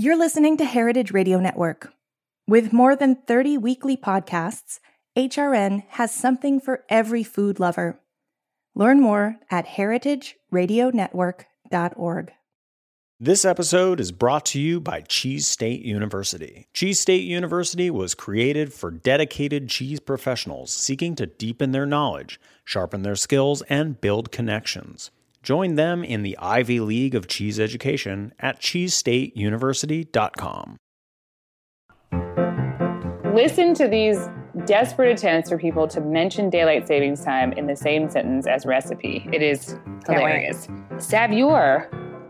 You're listening to Heritage Radio Network. With more than 30 weekly podcasts, HRN has something for every food lover. Learn more at heritageradionetwork.org. This episode is brought to you by Cheese State University. Cheese State University was created for dedicated cheese professionals seeking to deepen their knowledge, sharpen their skills, and build connections. Join them in the Ivy League of Cheese Education at cheesestateuniversity.com. Listen to these desperate attempts for people to mention daylight savings time in the same sentence as recipe. It is hilarious. Saveur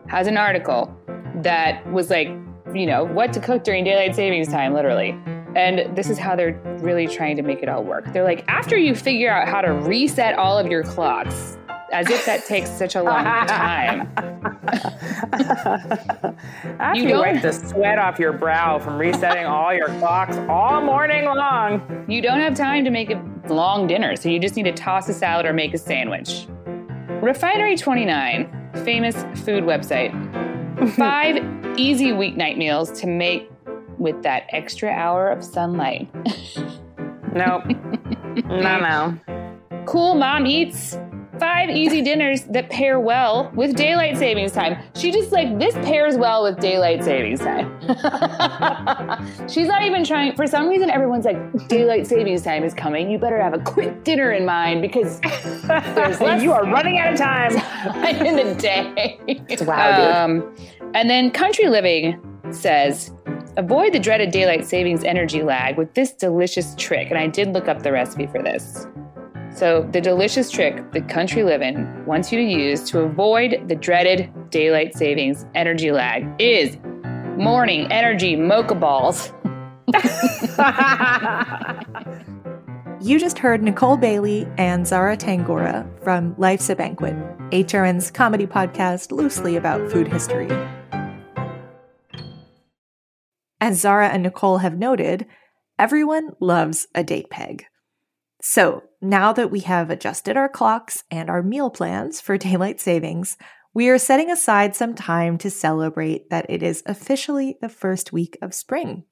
has an article that was like, you know, what to cook during daylight savings time, literally. And this is how they're really trying to make it all work. They're like, after you figure out how to reset all of your clocks, as if that takes such a long time. After You you, don't- wipe the sweat off your brow from resetting all your clocks all morning long. You don't have time to make a long dinner, so you just need to toss a salad or make a sandwich. Refinery 29, famous food website. Five easy weeknight meals to make with that extra hour of sunlight. Nope. no, no. Cool mom eats. Five easy dinners that pair well with daylight savings time. She just like, this pairs well with daylight savings time. She's not even trying, for some reason, everyone's like, daylight savings time is coming. You better have a quick dinner in mind because you are running out of time. in the day. Wow, dude. Um, and then Country Living says, avoid the dreaded daylight savings energy lag with this delicious trick. And I did look up the recipe for this. So, the delicious trick the Country Living wants you to use to avoid the dreaded daylight savings energy lag is morning energy mocha balls. You just heard Nicole Bailey and Zara Tangora from Life's a Banquet, HRN's comedy podcast loosely about food history. As Zara and Nicole have noted, everyone loves a date peg. So, now that we have adjusted our clocks and our meal plans for daylight savings, we are setting aside some time to celebrate that it is officially the first week of spring.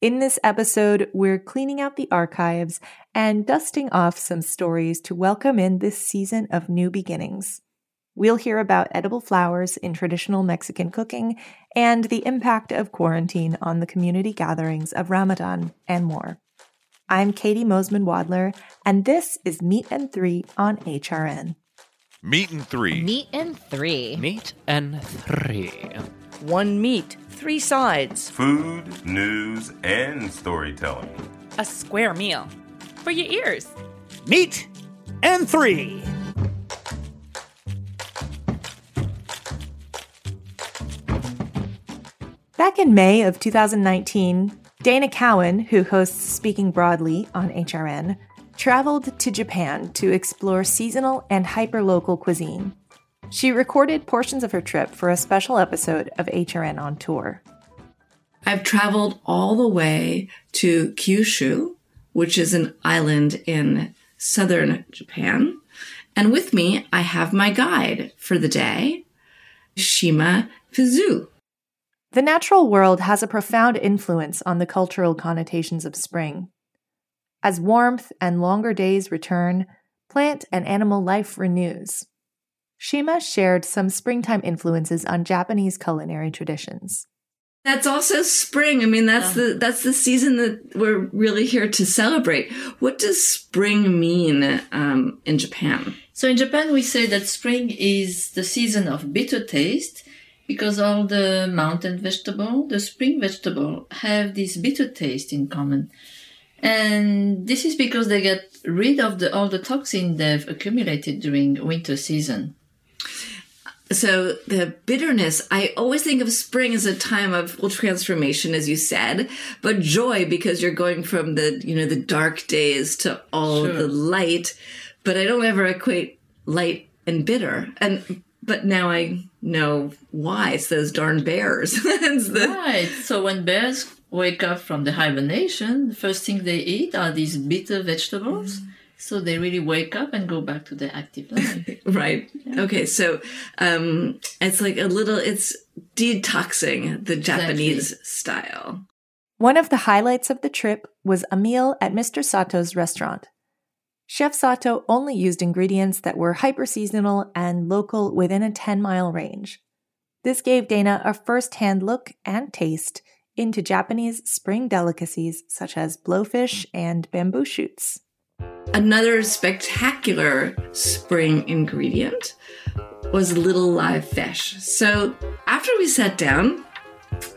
In this episode, we're cleaning out the archives and dusting off some stories to welcome in this season of new beginnings. We'll hear about edible flowers in traditional Mexican cooking and the impact of quarantine on the community gatherings of Ramadan and more. I'm Katie Mosman Wadler, and this is Meat and Three on HRN. Meat and three. Meat and three. Meat and three. One meat, three sides, Food, news, and storytelling. a square meal. For your ears. Meat and three. Back in May of 2019, Dana Cowin, who hosts Speaking Broadly on HRN, traveled to Japan to explore seasonal and hyperlocal cuisine. She recorded portions of her trip for a special episode of HRN on Tour. I've traveled all the way to Kyushu, which is an island in southern Japan. And with me, I have my guide for the day, Shima Fizu. The natural world has a profound influence on the cultural connotations of spring. As warmth and longer days return, plant and animal life renews. Shima shared some springtime influences on Japanese culinary traditions. That's also spring. I mean, that's the that's the season that we're really here to celebrate. What does spring mean um, in Japan? So in Japan, we say that spring is the season of bitter taste because all the mountain vegetable, the spring vegetable, have this bitter taste in common. And this is because they get rid of the, all the toxin they've accumulated during winter season. So the bitterness, I always think of spring as a time of well, transformation, as you said, but joy because you're going from the, you know, the dark days to all Sure. the light. But I don't ever equate light and bitter. And, but now I know why. It's those darn bears. it's the, Right. So when bears wake up from the hibernation, the first thing they eat are these bitter vegetables. So they really wake up and go back to their active life. right. Okay. So, um, it's like a little, it's detoxing the Japanese style. One of the highlights of the trip was a meal at Mr. Sato's restaurant. Chef Sato only used ingredients that were hyper seasonal and local within a 10 mile range. This gave Dana a first hand look and taste into Japanese spring delicacies such as blowfish and bamboo shoots. Another spectacular spring ingredient was little live fish. So after we sat down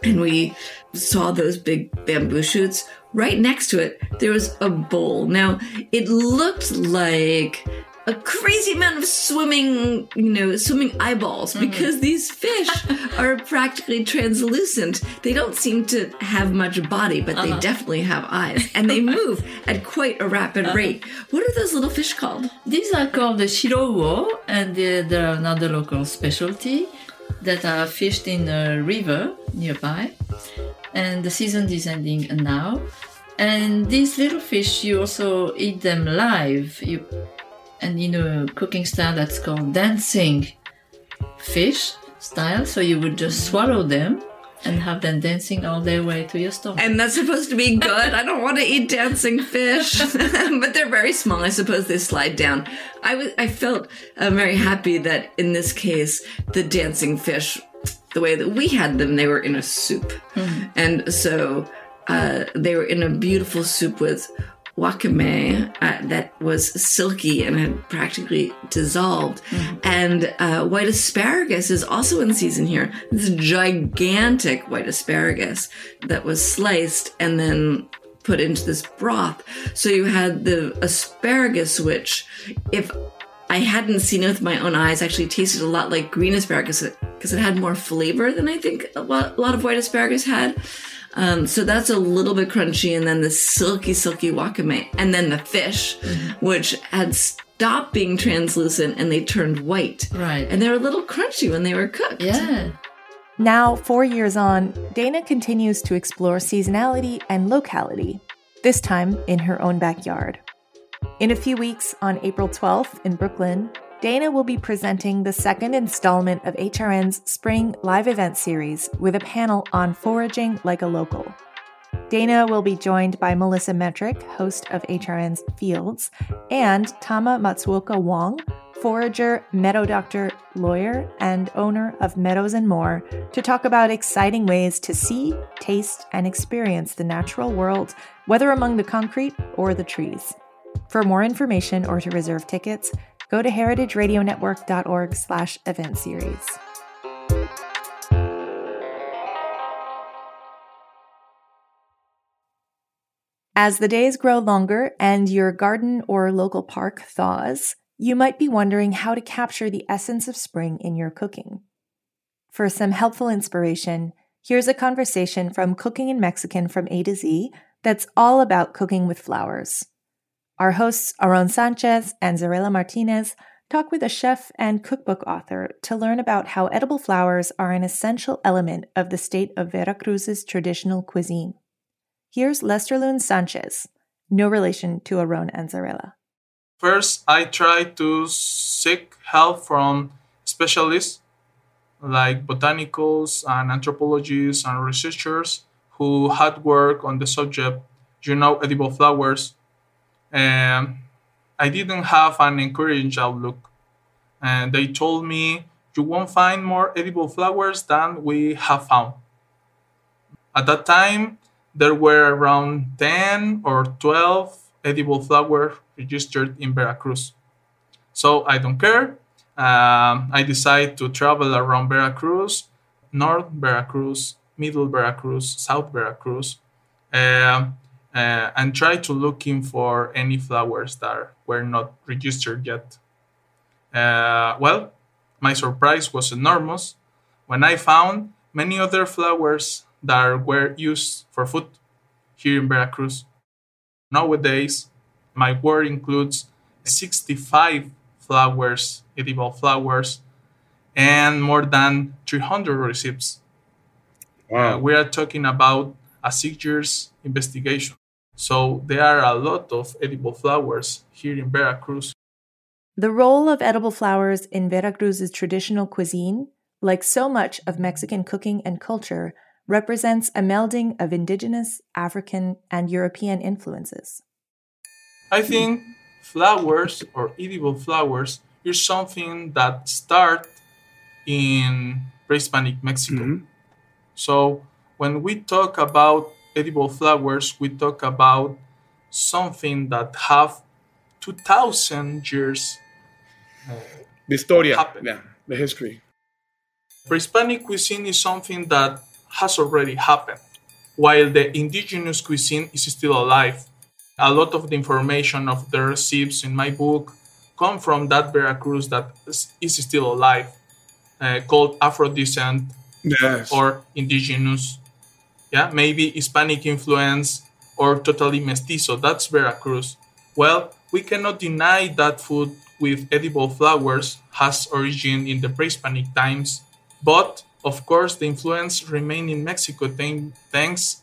and we saw those big bamboo shoots, right next to it, there was a bowl. Now, it looked like a crazy amount of swimming, you know, swimming eyeballs mm-hmm. because these fish are practically translucent. They don't seem to have much body, but uh-huh. they definitely have eyes and they move at quite a rapid uh-huh. rate. What are those little fish called? These are called the shirou, and they're another local specialty that are fished in a river nearby. And the season is ending now. And these little fish, you also eat them live. You and in a cooking style that's called dancing fish style. So you would just swallow them and have them dancing all their way to your stomach. And that's supposed to be good. I don't want to eat dancing fish, but they're very small. I suppose they slide down. I was, I felt uh, very happy that in this case, the dancing fish, the way that we had them, they were in a soup, mm-hmm. and so uh, they were in a beautiful soup with wakame uh, that was silky and had practically dissolved. Mm-hmm. And uh, white asparagus is also in season here. This gigantic white asparagus that was sliced and then put into this broth. So you had the asparagus, which, if I hadn't seen it with my own eyes, actually tasted a lot like green asparagus because it had more flavor than I think a lot, a lot of white asparagus had. Um, so that's a little bit crunchy, and then the silky, silky wakame, and then the fish, mm-hmm. which had stopped being translucent and they turned white. Right. And they were a little crunchy when they were cooked. Yeah. Now, four years on, Dana continues to explore seasonality and locality, this time in her own backyard. In a few weeks, on April 12th in Brooklyn, Dana will be presenting the second installment of HRN's Spring Live Event Series with a panel on foraging like a local. Dana will be joined by Melissa Metrick, host of HRN's Fields, and Tama Matsuoka Wong, forager, meadow doctor, lawyer, and owner of Meadows and More, to talk about exciting ways to see, taste, and experience the natural world, whether among the concrete or the trees. For more information or to reserve tickets, go to heritageradionetwork.org slash event series. As the days grow longer and your garden or local park thaws, you might be wondering how to capture the essence of spring in your cooking. For some helpful inspiration, here's a conversation from Cooking in Mexican from A to Z that's all about cooking with flowers. Our hosts, Aarón Sanchez and Zarela Martinez, talk with a chef and cookbook author to learn about how edible flowers are an essential element of the state of Veracruz's traditional cuisine. Here's Lester Loon Sanchez, no relation to Aarón and Zarela. First, I try to seek help from specialists like botanicals and anthropologists and researchers who had worked on the subject, you know, edible flowers and I didn't have an encouraging outlook. And they told me, you won't find more edible flowers than we have found. At that time, there were around 10 or 12 edible flowers registered in Veracruz. So I don't care. Um, I decide to travel around Veracruz, North Veracruz, Middle Veracruz, South Veracruz. Um, uh, and try to look in for any flowers that were not registered yet. Uh, well, my surprise was enormous when I found many other flowers that were used for food here in Veracruz. Nowadays, my work includes 65 flowers, edible flowers, and more than 300 recipes. Wow. Uh, we are talking about a six years investigation. So there are a lot of edible flowers here in Veracruz. The role of edible flowers in Veracruz's traditional cuisine like so much of Mexican cooking and culture, represents a melding of indigenous, African, and European influences. I think flowers or edible flowers is something that start in pre-Hispanic Mexico. Mm-hmm. So when we talk about edible flowers, we talk about something that have 2000 years uh, the happened. yeah the history pre-hispanic cuisine is something that has already happened while the indigenous cuisine is still alive a lot of the information of the recipes in my book come from that veracruz that is still alive uh, called afro descent yes. or indigenous yeah maybe hispanic influence or totally mestizo that's veracruz well we cannot deny that food with edible flowers has origin in the pre-Hispanic times, but of course the influence remained in Mexico thanks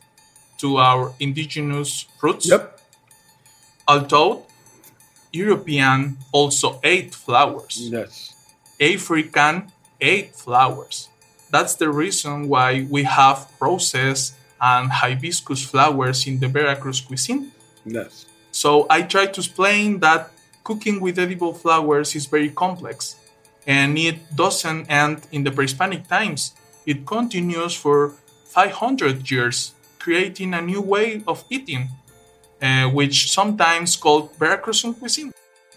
to our indigenous roots. Yep. Although European also ate flowers. Yes. African ate flowers. That's the reason why we have roses and hibiscus flowers in the Veracruz cuisine. Yes. So I try to explain that cooking with edible flowers is very complex and it doesn't end in the pre-Hispanic times. It continues for 500 years, creating a new way of eating, uh, which sometimes called Veracruzan cuisine.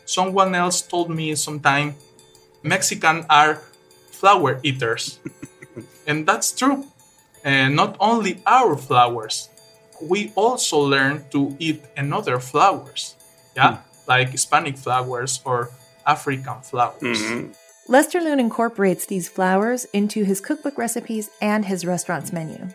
Someone else told me sometime Mexican are flower eaters. and that's true. Uh, not only our flowers, we also learn to eat another flowers, yeah, mm. like Hispanic flowers or African flowers. Mm-hmm. Lester Loon incorporates these flowers into his cookbook recipes and his restaurant's menu.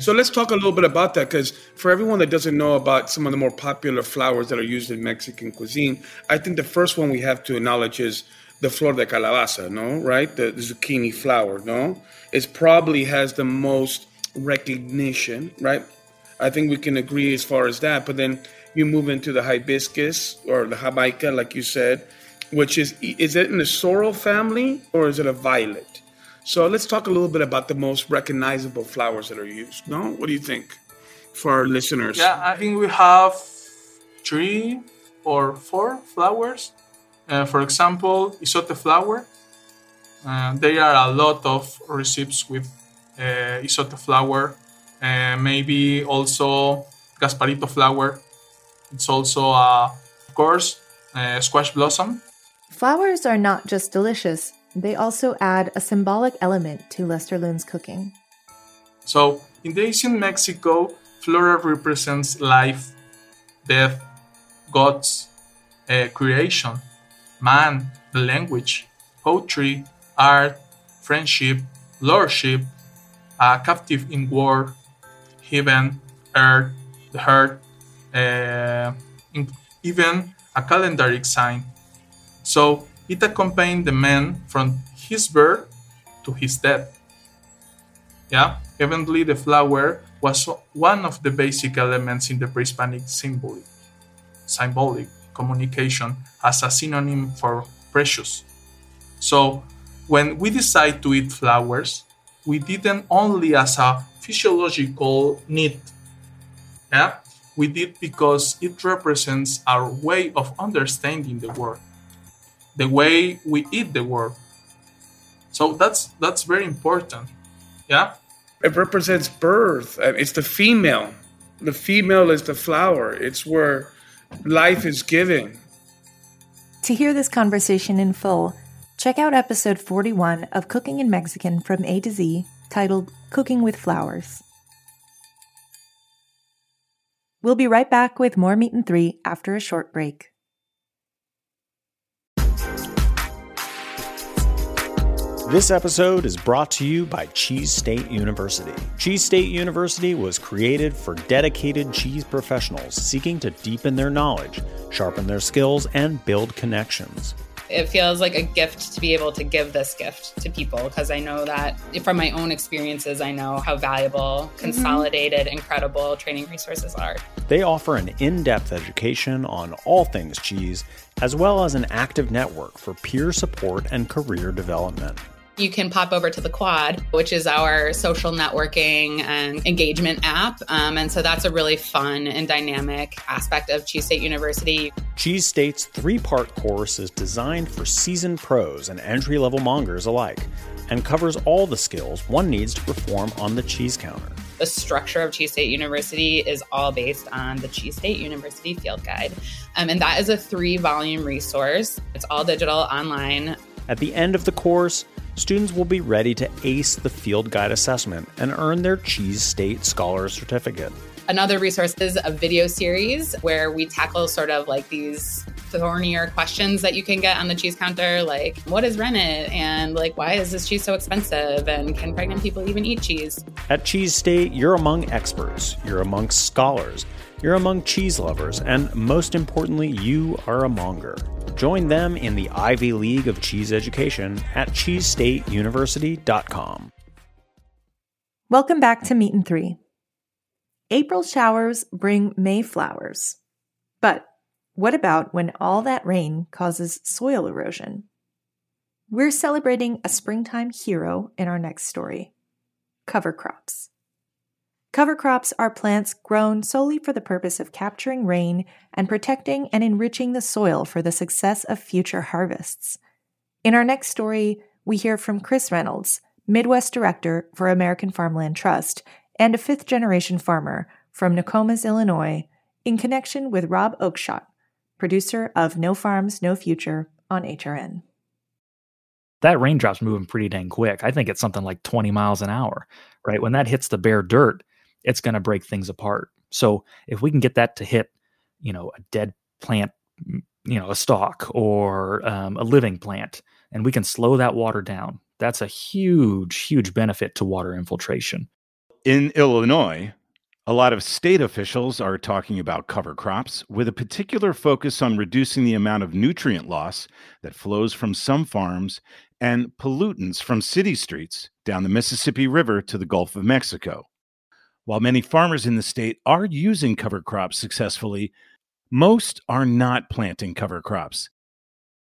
So let's talk a little bit about that because for everyone that doesn't know about some of the more popular flowers that are used in Mexican cuisine, I think the first one we have to acknowledge is the flor de calabaza, no? Right? The, the zucchini flower, no? It probably has the most recognition, right? I think we can agree as far as that. But then you move into the hibiscus or the jamaica, like you said, which is is it in the sorrel family or is it a violet? So let's talk a little bit about the most recognizable flowers that are used. No, what do you think for our listeners? Yeah, I think we have three or four flowers. Uh, for example, izote flower. Uh, there are a lot of recipes with uh, izote flower uh, maybe also Gasparito flower. It's also, uh, of course, uh, squash blossom. Flowers are not just delicious, they also add a symbolic element to Lester Loon's cooking. So, in the ancient Mexico, flora represents life, death, gods, uh, creation, man, the language, poetry, art, friendship, lordship, a captive in war, heaven, earth, the heart, uh, even a calendaric sign. So it accompanied the man from his birth to his death. Yeah, evidently the flower was one of the basic elements in the pre-Hispanic symbolic, symbolic communication as a synonym for precious. So when we decide to eat flowers, we didn't only as a physiological need. Yeah? We did because it represents our way of understanding the world, the way we eat the world. So that's that's very important. Yeah? It represents birth. It's the female. The female is the flower. It's where life is giving. To hear this conversation in full, check out episode 41 of Cooking in Mexican from A to Z titled Cooking with Flowers. We'll be right back with more Meat and Three after a short break. This episode is brought to you by Cheese State University. Cheese State University was created for dedicated cheese professionals seeking to deepen their knowledge, sharpen their skills, and build connections it feels like a gift to be able to give this gift to people because I know that from my own experiences, I know how valuable mm-hmm. consolidated, mm-hmm. incredible training resources are. They offer an in depth education on all things cheese, as well as an active network for peer support and career development. You can pop over to the Quad, which is our social networking and engagement app. Um, and so that's a really fun and dynamic aspect of Cheese State University. Cheese State's three part course is designed for seasoned pros and entry level mongers alike and covers all the skills one needs to perform on the cheese counter. The structure of Cheese State University is all based on the Cheese State University Field Guide. Um, and that is a three volume resource. It's all digital online. At the end of the course, students will be ready to ace the field guide assessment and earn their Cheese State Scholar Certificate. Another resource is a video series where we tackle sort of like these thornier questions that you can get on the cheese counter, like what is rennet and like why is this cheese so expensive and can pregnant people even eat cheese? At Cheese State, you're among experts, you're amongst scholars, you're among cheese lovers, and most importantly, you are a monger. Join them in the Ivy League of Cheese Education at cheesestateuniversity.com. Welcome back to Meat and Three. April showers bring May flowers. But what about when all that rain causes soil erosion? We're celebrating a springtime hero in our next story cover crops. Cover crops are plants grown solely for the purpose of capturing rain and protecting and enriching the soil for the success of future harvests. In our next story, we hear from Chris Reynolds, Midwest Director for American Farmland Trust and a fifth generation farmer from Nokomis, Illinois, in connection with Rob Oakeshott, producer of No Farms, No Future on HRN. That raindrop's moving pretty dang quick. I think it's something like 20 miles an hour, right? When that hits the bare dirt, it's going to break things apart. So if we can get that to hit, you know, a dead plant, you know, a stalk or um, a living plant, and we can slow that water down, that's a huge, huge benefit to water infiltration. In Illinois, a lot of state officials are talking about cover crops with a particular focus on reducing the amount of nutrient loss that flows from some farms and pollutants from city streets down the Mississippi River to the Gulf of Mexico. While many farmers in the state are using cover crops successfully, most are not planting cover crops.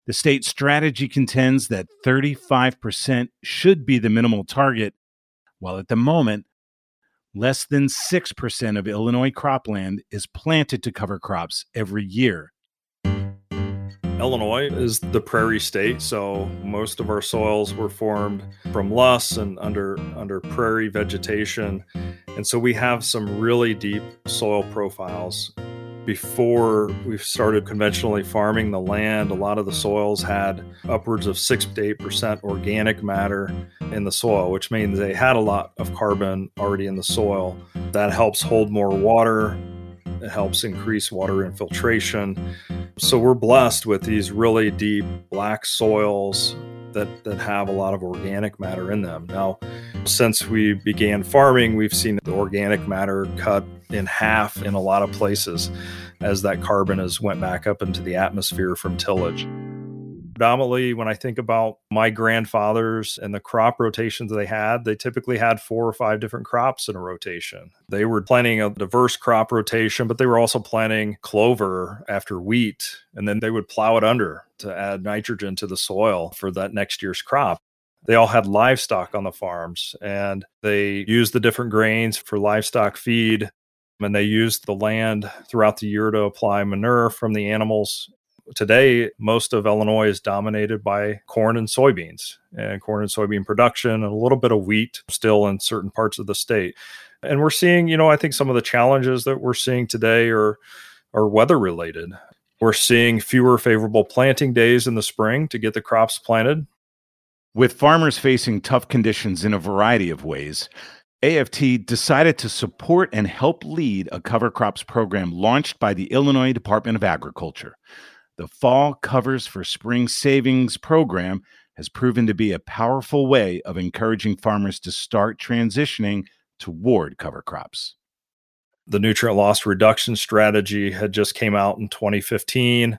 The state strategy contends that 35% should be the minimal target, while at the moment, less than 6% of Illinois cropland is planted to cover crops every year. Illinois is the prairie state, so most of our soils were formed from loess and under under prairie vegetation. And so we have some really deep soil profiles before we started conventionally farming the land, a lot of the soils had upwards of 6 to 8% organic matter in the soil, which means they had a lot of carbon already in the soil. That helps hold more water, it helps increase water infiltration. So we're blessed with these really deep black soils that, that have a lot of organic matter in them. Now, since we began farming, we've seen the organic matter cut in half in a lot of places as that carbon has went back up into the atmosphere from tillage. Predominantly, when I think about my grandfathers and the crop rotations they had, they typically had four or five different crops in a rotation. They were planting a diverse crop rotation, but they were also planting clover after wheat, and then they would plow it under to add nitrogen to the soil for that next year's crop they all had livestock on the farms and they used the different grains for livestock feed and they used the land throughout the year to apply manure from the animals today most of illinois is dominated by corn and soybeans and corn and soybean production and a little bit of wheat still in certain parts of the state. And we're seeing you know i think some of the challenges that we're seeing today are are weather related. We're seeing fewer favorable planting days in the spring to get the crops planted. With farmers facing tough conditions in a variety of ways AFT decided to support and help lead a cover crops program launched by the Illinois Department of Agriculture. The Fall Covers for Spring Savings program has proven to be a powerful way of encouraging farmers to start transitioning toward cover crops. The nutrient loss reduction strategy had just came out in 2015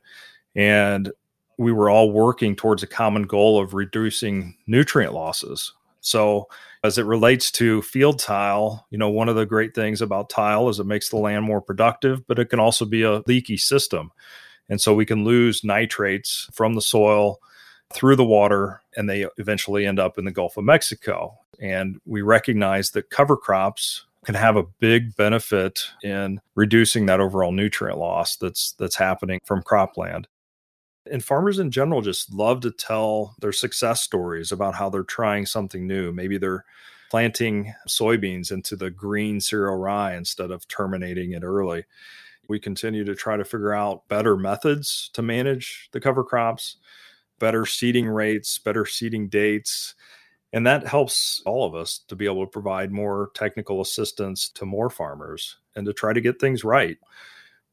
and we were all working towards a common goal of reducing nutrient losses. So as it relates to field tile, you know, one of the great things about tile is it makes the land more productive, but it can also be a leaky system. And so we can lose nitrates from the soil through the water and they eventually end up in the Gulf of Mexico. And we recognize that cover crops can have a big benefit in reducing that overall nutrient loss that's that's happening from cropland. And farmers in general just love to tell their success stories about how they're trying something new. Maybe they're planting soybeans into the green cereal rye instead of terminating it early. We continue to try to figure out better methods to manage the cover crops, better seeding rates, better seeding dates. And that helps all of us to be able to provide more technical assistance to more farmers and to try to get things right.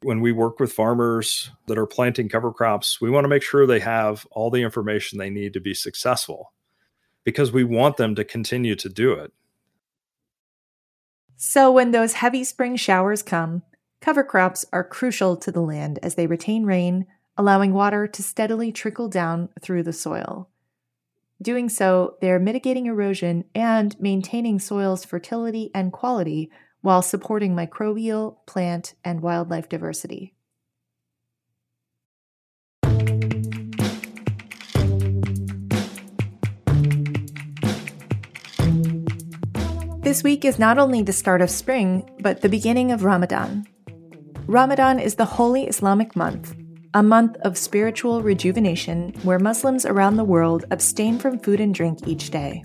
When we work with farmers that are planting cover crops, we want to make sure they have all the information they need to be successful because we want them to continue to do it. So, when those heavy spring showers come, cover crops are crucial to the land as they retain rain, allowing water to steadily trickle down through the soil. Doing so, they're mitigating erosion and maintaining soil's fertility and quality while supporting microbial, plant, and wildlife diversity. This week is not only the start of spring, but the beginning of Ramadan. Ramadan is the holy Islamic month, a month of spiritual rejuvenation where Muslims around the world abstain from food and drink each day.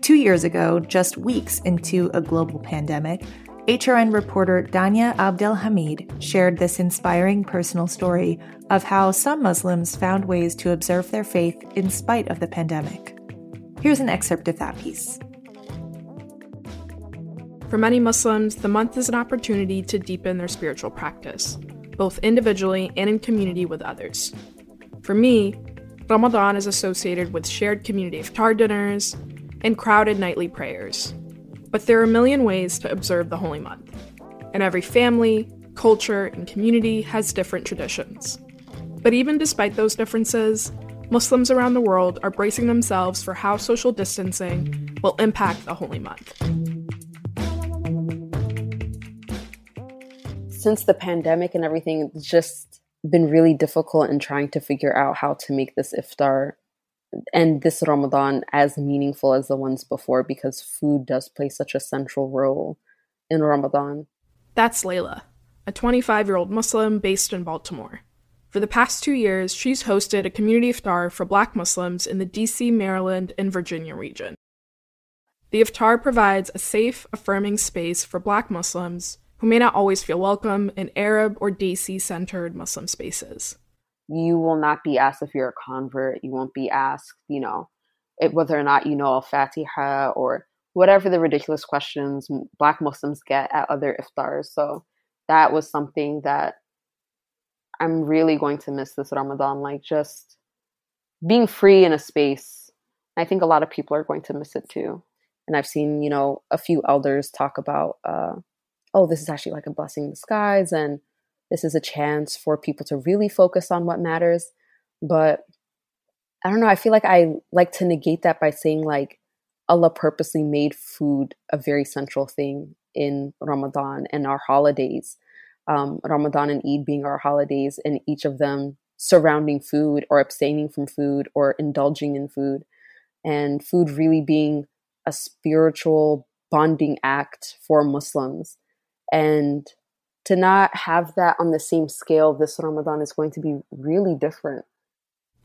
Two years ago, just weeks into a global pandemic, HRN reporter Dania Abdelhamid shared this inspiring personal story of how some Muslims found ways to observe their faith in spite of the pandemic. Here's an excerpt of that piece. For many Muslims, the month is an opportunity to deepen their spiritual practice, both individually and in community with others. For me, Ramadan is associated with shared community iftar dinners and crowded nightly prayers. But there are a million ways to observe the holy month, and every family, culture, and community has different traditions. But even despite those differences, Muslims around the world are bracing themselves for how social distancing will impact the holy month. Since the pandemic and everything, it's just been really difficult in trying to figure out how to make this iftar and this Ramadan as meaningful as the ones before because food does play such a central role in Ramadan. That's Layla, a 25 year old Muslim based in Baltimore. For the past two years, she's hosted a community iftar for black Muslims in the DC, Maryland, and Virginia region. The iftar provides a safe, affirming space for black Muslims who may not always feel welcome in Arab or Desi centered Muslim spaces. You will not be asked if you're a convert. You won't be asked, you know, whether or not you know Al Fatiha or whatever the ridiculous questions Black Muslims get at other iftars. So that was something that I'm really going to miss this Ramadan, like just being free in a space. I think a lot of people are going to miss it too. And I've seen, you know, a few elders talk about uh, oh, this is actually like a blessing in disguise and this is a chance for people to really focus on what matters. But I don't know, I feel like I like to negate that by saying like Allah purposely made food a very central thing in Ramadan and our holidays. Um, Ramadan and Eid being our holidays, and each of them surrounding food or abstaining from food or indulging in food, and food really being a spiritual bonding act for Muslims. And to not have that on the same scale this Ramadan is going to be really different.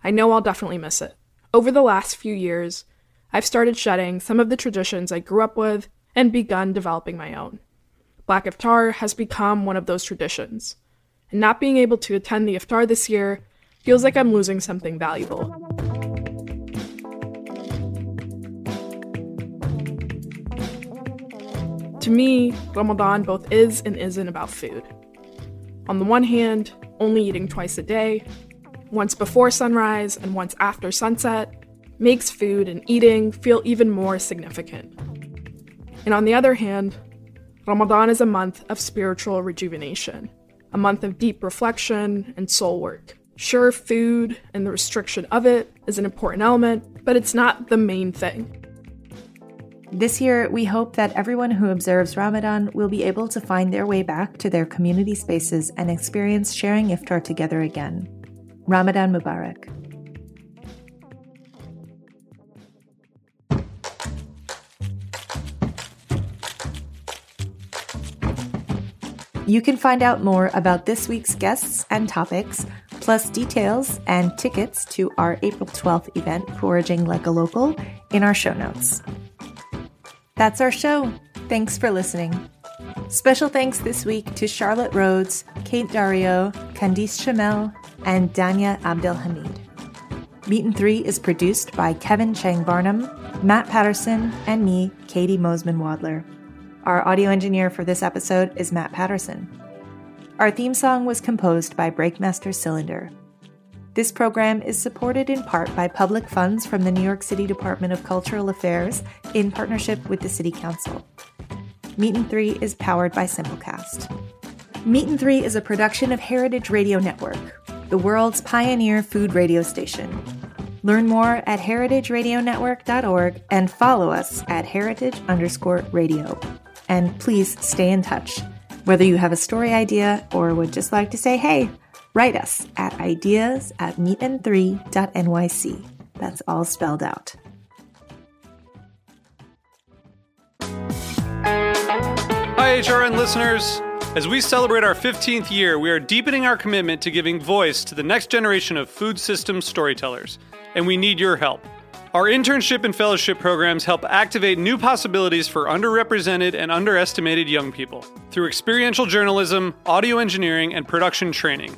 I know I'll definitely miss it. Over the last few years, I've started shedding some of the traditions I grew up with and begun developing my own. Black Iftar has become one of those traditions, and not being able to attend the Iftar this year feels like I'm losing something valuable. To me, Ramadan both is and isn't about food. On the one hand, only eating twice a day, once before sunrise and once after sunset, makes food and eating feel even more significant. And on the other hand, Ramadan is a month of spiritual rejuvenation, a month of deep reflection and soul work. Sure, food and the restriction of it is an important element, but it's not the main thing. This year, we hope that everyone who observes Ramadan will be able to find their way back to their community spaces and experience sharing iftar together again. Ramadan Mubarak. You can find out more about this week's guests and topics, plus details and tickets to our April 12th event, Foraging Like a Local, in our show notes. That's our show. Thanks for listening. Special thanks this week to Charlotte Rhodes, Kate Dario, Candice Chamel, and Danya Abdelhamid. Meat and Three is produced by Kevin Chang Barnum, Matt Patterson, and me, Katie Mosman Wadler. Our audio engineer for this episode is Matt Patterson. Our theme song was composed by Breakmaster Cylinder. This program is supported in part by public funds from the New York City Department of Cultural Affairs in partnership with the City Council. Meat and Three is powered by Simplecast. Meat and Three is a production of Heritage Radio Network, the world's pioneer food radio station. Learn more at heritageradionetwork.org and follow us at heritage underscore radio. And please stay in touch. Whether you have a story idea or would just like to say hey, write us at ideas at meatand3.nyc. That's all spelled out. Hi, HRN listeners. As we celebrate our 15th year, we are deepening our commitment to giving voice to the next generation of food systems storytellers, and we need your help. Our internship and fellowship programs help activate new possibilities for underrepresented and underestimated young people through experiential journalism, audio engineering, and production training.